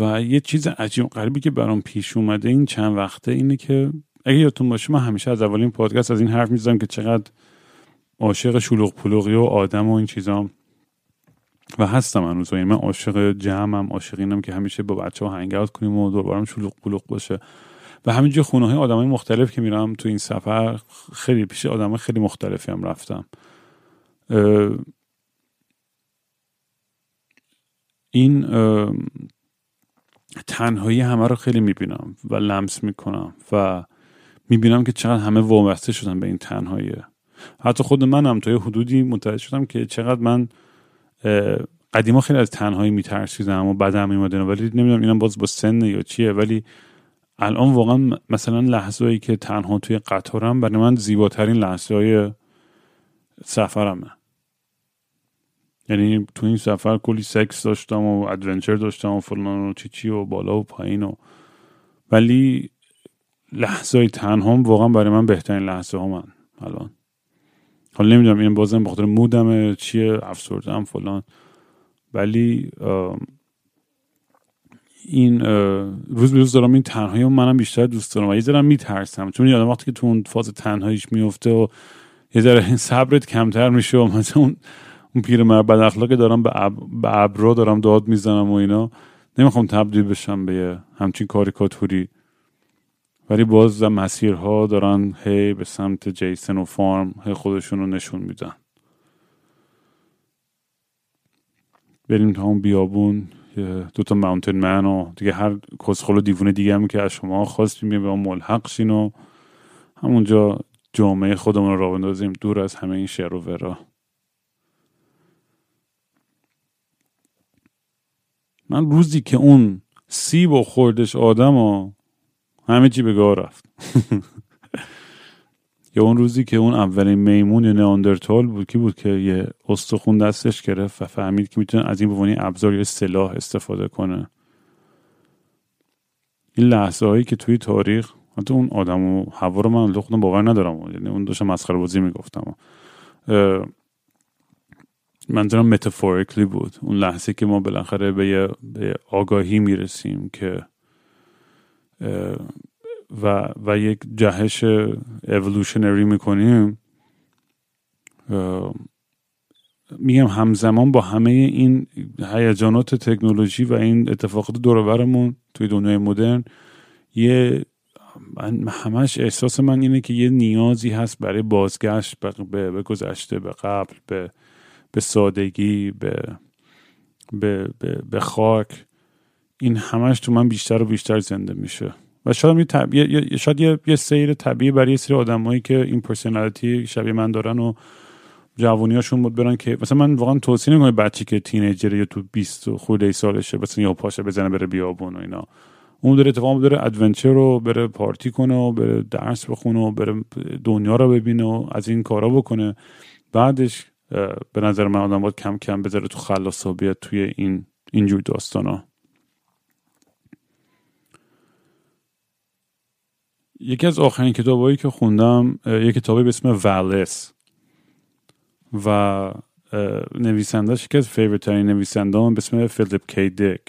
Speaker 2: و یه چیز عجیب غریبی که برام پیش اومده این چند وقته اینه که اگه یادتون باشه من همیشه از اولین پادکست از این حرف می‌زدم که چقدر عاشق شلوغ پلوغی و آدم و این چیزا و هستم هنوز. یعنی من عاشق جمعم عاشق اینم که همیشه با بچه ها هنگ کنیم و دوربرم شلوغ پلوغ باشه. و همینجا خونه های آدم های مختلف که میرم تو این سفر خیلی پیش آدم خیلی مختلفی هم رفتم. این تنهایی همه رو خیلی می‌بینم و لمس می‌کنم و می‌بینم که چقدر همه وابسته شدن به این تنهایی حتی خود منم تا یه حدودی متوجه شدم که چقدر من قدیما خیلی از تنهایی میترسیدم و بدم میمدن ولی نمی‌دونم اینم باز با سن یا چیه ولی الان واقعا مثلا لحظه که تنها توی قطارم برای من زیباترین لحظه های سفرمه. یعنی تو این سفر کلی سکس داشتم و ادونچر داشتم و فلان و چی چی و بالا و پایین و ولی لحظه های تنها واقعا برای من بهترین لحظه ها من الان. حالا نمی‌دونم این بازم بخاطر مودم چیه افسردم فلان. ولی این روز به روز دارم این تنهایی و منم بیشتر دوست دارم و یه ذره میترسم. چون یادم وقتی که تو اون فاز تنهاییش میفته و یه ذره صبرت کمتر میشه و مثلا اون اون پیرمرد بد اخلاقی دارم به ابرو دارم داد می‌زنم و اینا. نمی‌خوام تبدیل بشم به همچین کاریکاتوری. ولی باز مسیرها دارن هی به سمت جیسن و فارم هی خودشون رو نشون میدن. بریم تا اون بیابون. دو تا ماونتن من و دیگه هر کسخل و دیوونه دیگه هم که از شما خواستیم به اون ملحق شین و همونجا جامعه خودمون رو را بندازیم دور از همه این شعر و ورا. من روزی که اون سیب و خوردش آدم و همه چی به گاه رفت. یا اون روزی که اون اولین میمون یا ناندرتال بود کی بود که یه استخون دستش گرفت و فهمید که می‌تونه از این بوانی ابزار یا سلاح استفاده کنه. این لحظه هایی که توی تاریخ حتی اون آدم و هوا رو من خودم باور ندارم. یعنی اون داشتم مسخره بازی می‌گفتم. منظورم متافوریکلی بود. اون لحظه که ما بالاخره به, به آگاهی می‌رسیم که و, و یک جهش اولوشنری می‌کنیم. میگم همزمان با همه این هیجانات تکنولوژی و این اتفاقات دورورمون توی دنیای مدرن یه من همش احساس من اینه که یه نیازی هست برای بازگشت به, به گذشته به قبل به, به سادگی به, به, به, به خاک. این همش تو من بیشتر و بیشتر زنده میشه. و شاید یه, طب... شاید یه... یه سیر طبیعی برای یه سری آدمایی که این پرسنالیتی شبیه من دارن و جوونیاشون بود برن که مثلا من واقعا توصیه نمی‌کنم بچه که تینیجر یا تو 20 خورده سالشه مثلا یا پاشه بزنه بره بیابون و اینا. اون داره اتفاق داره ادونچر رو بره پارتی کنه و بره درس بخونه و بره دنیا رو ببینه و از این کارا بکنه. بعدش به نظر من آدم باید کم کم بذاره تو بیاد توی این اینجور داستان یکی از آخرین کتابایی که خوندم یک کتابی به اسم والیس و نویسندهش یکی از favorite ترین نویسنده به اسم Philip K. Dick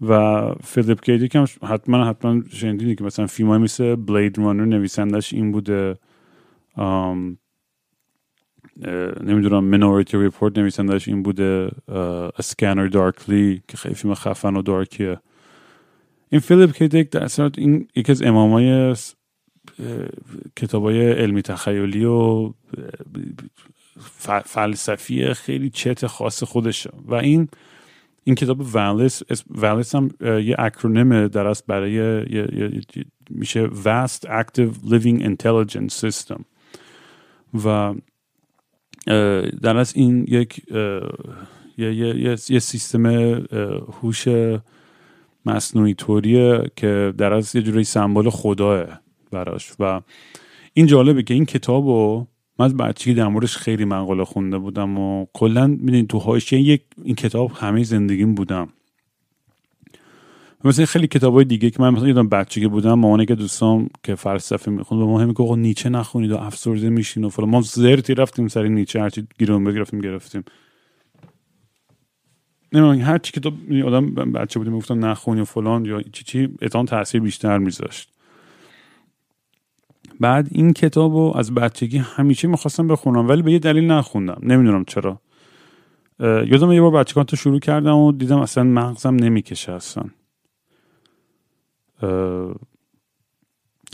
Speaker 2: و Philip K. Dick هم حتما حتما شنیدید که مثلا فیلم های مثل Blade Runner نویسندهش این بوده. نمی‌دونم Minority Report نویسندهش این بوده. Scanner Darkly که خیلی فیلم خفن و dark یه. این فیلیپ کی دیک در این یکی از امامای کتابای علمی تخیلی و فلسفی خیلی چت خاص خودشه. و این این کتاب والس والس هم یه اکرونیم در است برای میشه Vast Active Living Intelligence System. و در از این یک یه, یه, یه سیستم هوش مصنوعی طوریه که در از یه جوری سمبل خداه براش. و این جالبه که این کتاب رو من از بچگی در موردش خیلی مقاله خونده بودم و کلا می‌دونید تو حاشیه یک این کتاب همه زندگیم بودم. مثلا خیلی کتاب های دیگه که من مثلا یادم بچگی بودم مامانه که دوستان که فلسفه می‌خوند به ما همین که نیچه نخونید و افسرده میشین و فلان. ما زرتی رفتیم سر نیچه هرچی گیرون بگرفتیم گرفتیم. نمی‌دونم هر چی کتاب آدم بچه بودیم گفتم نخونی و فلان یا چی چی اتان تاثیر بیشتر میذاشت. بعد این کتاب رو از بچگی همیشه می‌خواستم بخونم ولی به یه دلیل نخوندم. نمی‌دونم چرا. یادم یه بار بچگان تو شروع کردم و دیدم اصلا مغزم نمی‌کشه اصلا.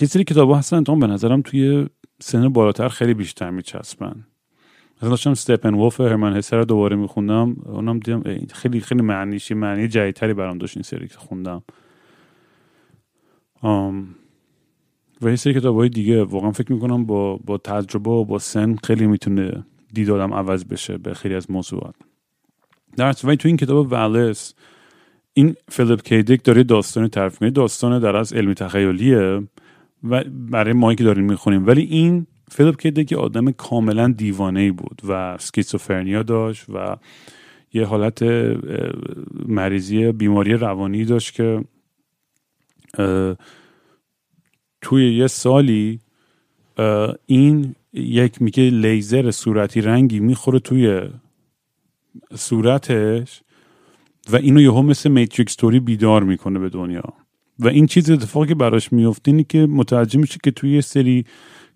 Speaker 2: یه سری کتاب هستن تو به نظرم توی سن بالاتر خیلی بیشتر میچسبن. مثلا داشتم ستپن وولف هرمن هسر رو دوباره میخوندم اونم دیدم خیلی خیلی معنیشی معنی جدیدتری برام داشت این سری که خوندم و یه سری کتاب های دیگه واقعا فکر می‌کنم با, با تجربه و با سن خیلی می‌تونه دید آدم عوض بشه به خیلی از موضوعات در تو این کتاب ولس این فیلیپ کیدیک داره داستان تعریف داستان در از علمی تخیلیه و برای ما که داریم می‌خونیم ولی این Philip K. Dick آدم کاملا دیوانه بود و schizophrenia داشت و یه حالت مریضی بیماری روانی داشت که توی یه سالی این یک میگه لیزر صورتی رنگی می‌خوره توی صورتش و اینو یهو مثل Matrix طوری بیدار می‌کنه به دنیا. و این چیز اتفاقی براش میفته اینه که متوجه میشه که توی سری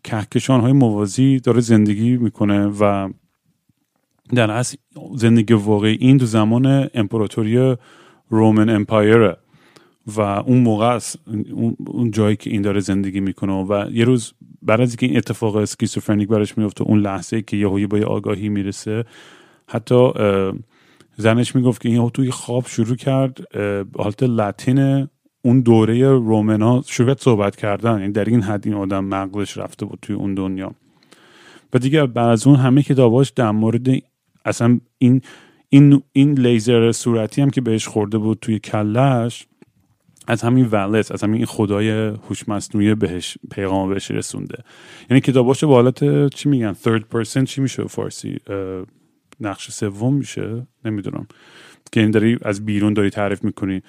Speaker 2: کهکشان های موازی داره زندگی می‌کنه و در اصل زندگی واقعی این تو زمان امپراتوری رومن امپایره و اون موقع است اون جایی که این داره زندگی می‌کنه و یه روز بعد از اینکه این اتفاق اسکیزوفرنیک براش میفته اون لحظه که یهویی با یه آگاهی می‌رسه حتی زنش می‌گفت که این توی خواب شروع کرد حالت لاتین اون دوره رومنا شروع صحبت کردن یعنی در این حد این آدم مغزش رفته بود توی اون دنیا. و دیگه بعد از اون همه کتاباش در مورد اصلا این این این لیزر صورتی هم که بهش خورده بود توی کلش از همین ولس از همین خدای هوش مصنوعی بهش پیغام بهش رسونده. یعنی کتاباش با حالت چی میگن؟ third person چی میشه فارسی؟ نقش سوم میشه؟ نمی‌دونم. که این داری از بیرون داری تعریف می‌کنی.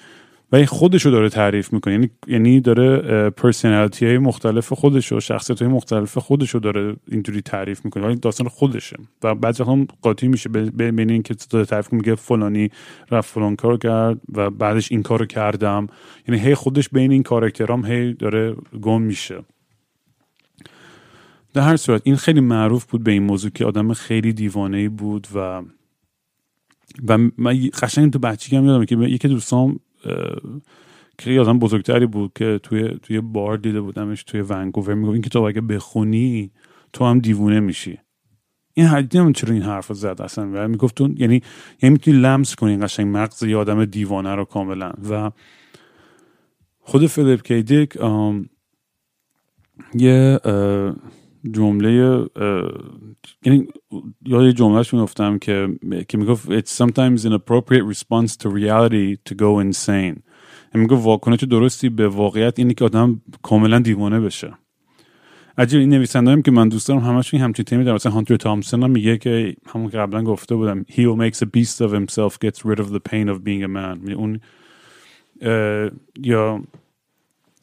Speaker 2: و این خودش رو داره تعریف می‌کنه. یعنی یعنی داره پرسنالیتی های مختلف خودش و شخصیت های مختلف خودش رو داره اینجوری تعریف می‌کنه. ولی داستان خودشه. و بعضی هم قاطی میشه. بین اینکه داره تعریف میگه فلانی رفت فلان کار کرد و بعدش این کارو کردم. یعنی هی خودش بین این کاراکترام هی داره گم میشه. در هر صورت این خیلی معروف بود به این موضوع که آدم خیلی دیوانه بود و و من قشنگ تو بچگی هم یادم که یکی دوستام که آدم بزرگتری بود که توی توی بار دیده بودمش توی ونکوور می‌گفت این کتاب اگه بخونی تو هم دیوونه میشی. این حدی چرا این حرف زد اصلا. و می‌گفت یعنی یعنی می‌تونی لمس کنی قشنگ مغز یه آدم دیوانه رو کاملا. و خود فیلیپ کیدیک یه جمله یعنی یاد یه جملهش می‌گفتم که که می‌گفت it's sometimes an appropriate response to reality to go insane. یعنی می‌گفت واکنش درستی به واقعیت اینه که آدم کاملا دیوانه بشه. عجیب این نویسنده هم که من دوست دارم همشون همچین تیمی دارم. مثلا هانتر تامسون هم میگه که همون که قبلا گفته بودم he who makes a beast of himself gets rid of the pain of being a man. یعنی اون یا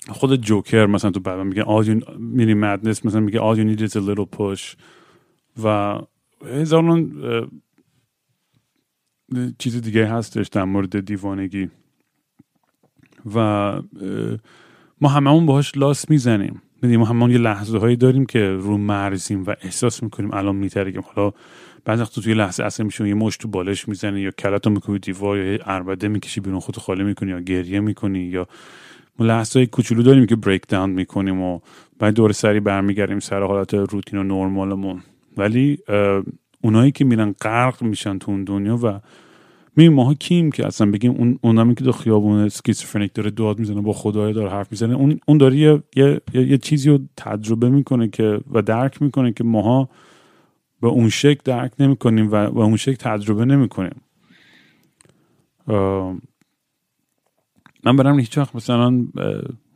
Speaker 2: خود جوکر مثلا تو بعد میگه all you میری madness مثلا میگه all you need is a little push. و هزاران چیز دیگه هستش در مورد دیوانگی. و ما هممون باهاش لاس می‌زنیم. ما همون یه لحظه هایی داریم که رو مرزیم و احساس می‌کنیم الان میترگیم حالا بعضی وقت توی لحظه اصلا میشه یه مش تو بالش می‌زنی یا کلتو می‌کنی دیوار یا اربده می‌کشی بیرون خودتو خالی می‌کنی یا گریه می‌کنی یا ما لحظه های کوچولو داریم که بریک داون می‌کنیم و بعد دور سری برمیگردیم سر حالت روتین و نرمالمون. ولی اونایی که میرن غرق میشن تو اون دنیا و می ماها کیم که اصلا بگیم اون اونمی که دو خیابون اسکیزوفرنیک داره داد می‌زنه با خدای داره حرف می‌زنه. اون اون داره یه, یه،, یه چیزی رو تجربه می‌کنه که و درک می‌کنه که ماها به اون شکل درک نمی‌کنیم و به اون شکل تجربه نمی‌کنیم. من برم هیچ وقت مثلا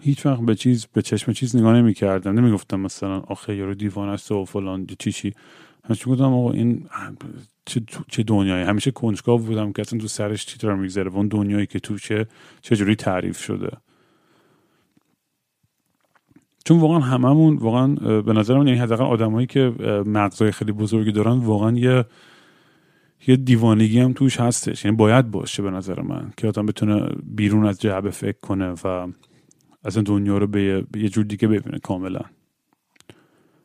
Speaker 2: هیچ وقت به چیز به چشم چیز نگاه نمی کردم نمی‌گفتم مثلا آخه یارو دیوانه است و فلان چی چی همیشه گفتم آقا این چه, چه دنیایی. همیشه کنجکاو بودم که اصلا تو سرش چی داره میگذره اون دنیایی که تو چه چجوری تعریف شده. چون واقعا هممون واقعا به نظر من یعنی حداقل آدمایی که مغزای خیلی بزرگی دارن واقعا یه یه دیوانگی هم توش هستش. یعنی باید باشه به نظر من که آدم بتونه بیرون از جعبه فکر کنه و از این دنیا رو به یه جور دیگه ببینه کاملا.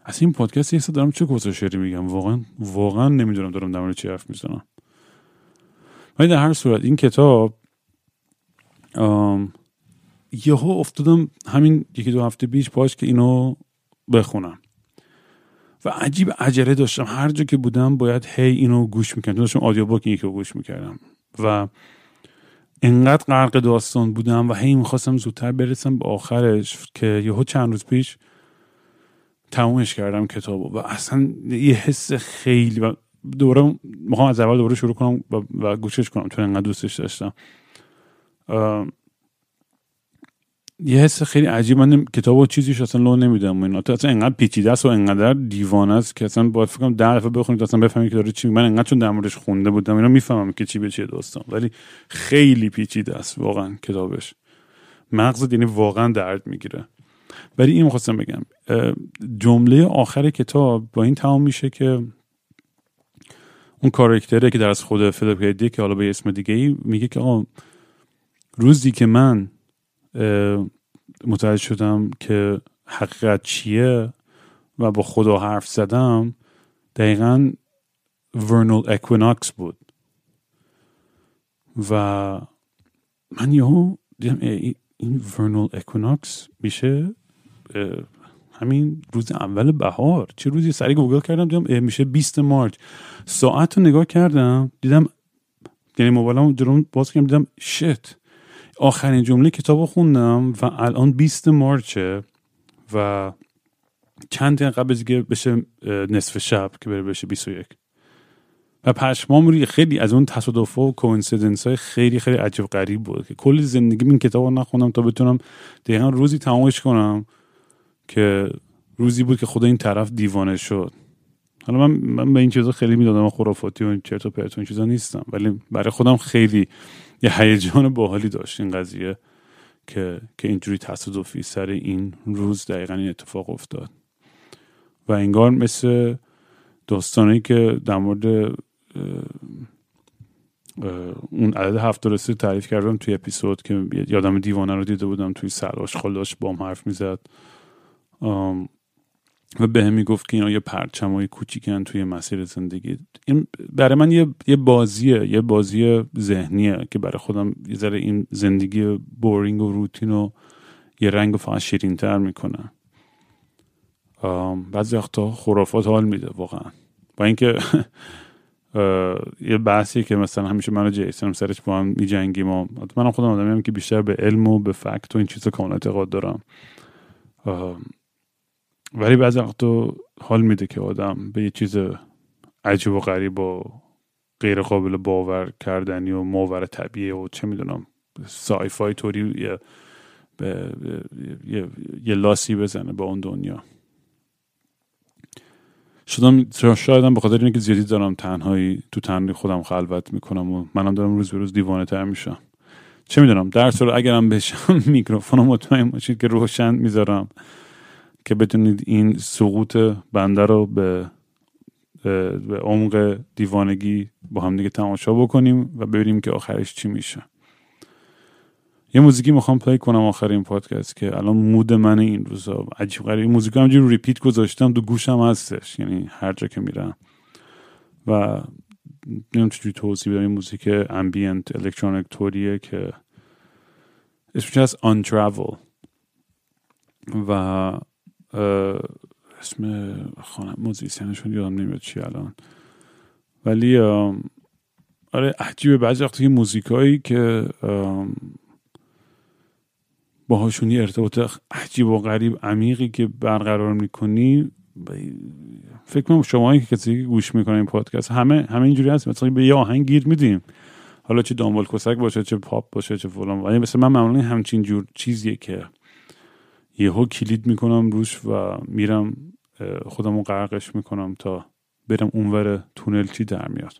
Speaker 2: از این پادکست یه دارم چه کسا میگم؟ واقعا واقعا نمی‌دونم دارم در چی حرف می‌زنم. ولی در هر صورت این کتاب یهو افتادم همین یکی دو هفته پیش پاش که اینو بخونم. و عجیب عجله داشتم. هر جا که بودم باید هی اینو گوش می‌کردم. داشتم آدیو باک این که گوش می‌کردم. و انقدر غرق داستان بودم و هی می‌خواستم زودتر برسم به آخرش که یهو چند روز پیش تمومش کردم کتابو. و اصلا یه حس خیلی و دوباره می‌خوام از اول دوباره شروع کنم و, و گوشش کنم. تو انقدر دوستش داشتم. یه حس خیلی عجیب. من کتاب و چیزیش اصلا لو نمیدم اینا تو اصلا انقدر پیچیده است و انقدر دیوانه است که اصلا باید فکر کنم ده دفعه بخونید اصلا بفهمید که داره چی من انقدر چون در موردش خونده بودم اینا می‌فهمم که چی به چیه داستان. ولی خیلی پیچیده است واقعا کتابش. مغزت یعنی واقعا درد می‌گیره. ولی این می‌خواستم بگم. جمله آخر کتاب با این تمام میشه که اون کارکتره که در از خود فیلیپ که حالا به اسم دیگه ای میگه که آقا روزی که من متوجه شدم که حقیقت چیه و با خدا حرف زدم دقیقا vernal equinox بود. و من یهو دیدم این vernal equinox کی میشه؟ همین روز اول بهار. چه روزی؟ سری گوگل کردم دیدم میشه 20 March. ساعت رو نگاه کردم دیدم یعنی موبایلم درون باز کردم دیدم shit آخرین جمله کتاب خوندم و الان 20 March ه و چند دقیقه قبل دیگه بشه نصف شب که بره بشه 21 و پشمام روی خیلی از اون تصادف و کوینسیدنس های خیلی خیلی عجب غریب بود که کل زندگی این کتاب رو نخوندم تا بتونم دقیقا روزی تمامش کنم که روزی بود که خدا این طرف دیوانه شد. حالا من, من به این چیزا خیلی می‌دادم خرافاتی و چرت و پرت این چیزا نیستم ولی برای خودم خیلی یه هیجان باحالی داشت این قضیه که که اینجوری تصادفی سر این روز دقیقا این اتفاق افتاد. و انگار مثل داستانی که در مورد اون عدد هفت درسته تعریف کردم توی اپیزود که یادم دیوانه رو دیده بودم توی سلاش خلاش با حرف می‌زد. و به هم می‌گفت که اینا یه پرچمای کوچیکن توی مسیر زندگی. این برای من یه, یه بازیه یه بازی ذهنیه که برای خودم یه ذره این زندگی بورینگ و روتین و یه رنگ فقط شیرین تر می‌کنه بعضی وقتا خرافات حال میده واقعا. با اینکه یه بحثی که مثلا همیشه من و جیسن سرش با هم میجنگیم و منم خودم آدمیم که بیشتر به علم و به فکت و این چیزا کاملا اعتقاد دارم. ولی بعضی وقتا حال میده که آدم به یه چیز عجیب و غریب و غیر قابل باور کردنی و ماور طبیعی و چه می‌دونم سایفای طوری یه, یه،, یه لاسی بزنه با اون دنیا. شدم شاید به خاطر اینکه زیادی دارم تنهایی تو تنهایی خودم خلوت می‌کنم و منم دارم روز به روز دیوانه تر میشم. چه می‌دونم در صورت اگرم بشم میکروفون مطمئن باشید که روشن می‌ذارم. که بتونید این سقوط بنده رو به به عمق دیوانگی با هم دیگه تماشا بکنیم و ببینیم که آخرش چی میشه. یه موزیکی می‌خوام play کنم آخر این پادکست که الان mood من این روزا. عجیب غریب. این موزیک همجوری repeat گذاشتم تو گوشم هستش. یعنی هر جا که میرم. و نمی‌دونم چجوری توضیح بدم. این موزیک ambient electronic طوریه که اسمش هست آن ترافل و اسم خانم موزیسینشون یادم نمیاد چی الان. ولی آره عجیبه. بعضی وقتی موزیکایی که باهاشون یه ارتباط عجیب و غریب عمیقی که برقرار می‌کنی فکر کنم شما که کسی گوش می‌کنه این پادکست همه همه اینجوری هست مثلا به یه آهنگ گیر میدیم. حالا چه دامبال کسک باشه چه پاپ باشه چه فلان. ولی مثلا من معمولا همچین جور چیزیه که یهو کلید می‌کنم روش و میرم خودم رو غرقش می‌کنم تا برم اونور تونل چی در میاد.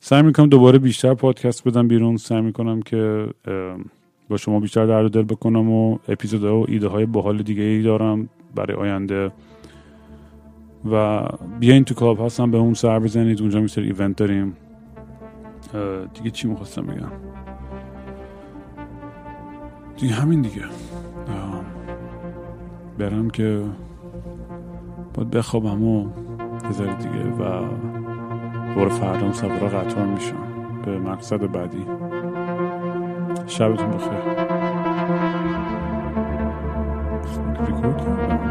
Speaker 2: سعی می‌کنم دوباره بیشتر پادکست بدم بیرون. سعی می‌کنم که با شما بیشتر درد دل بکنم و اپیزودها و ایده های باحال دیگه ای دارم برای آینده. و بیاین تو کلاب هستم به اون سر بزنید. اونجا میسر ایونت داریم. دیگه چی می‌خواستم بگم؟ دیگه همین دیگه. برم که باید بخوابم و بذارید دیگه و دوباره فردام سفر قطار میشم. به مقصد بعدی. شبتون بخیر. ریکورد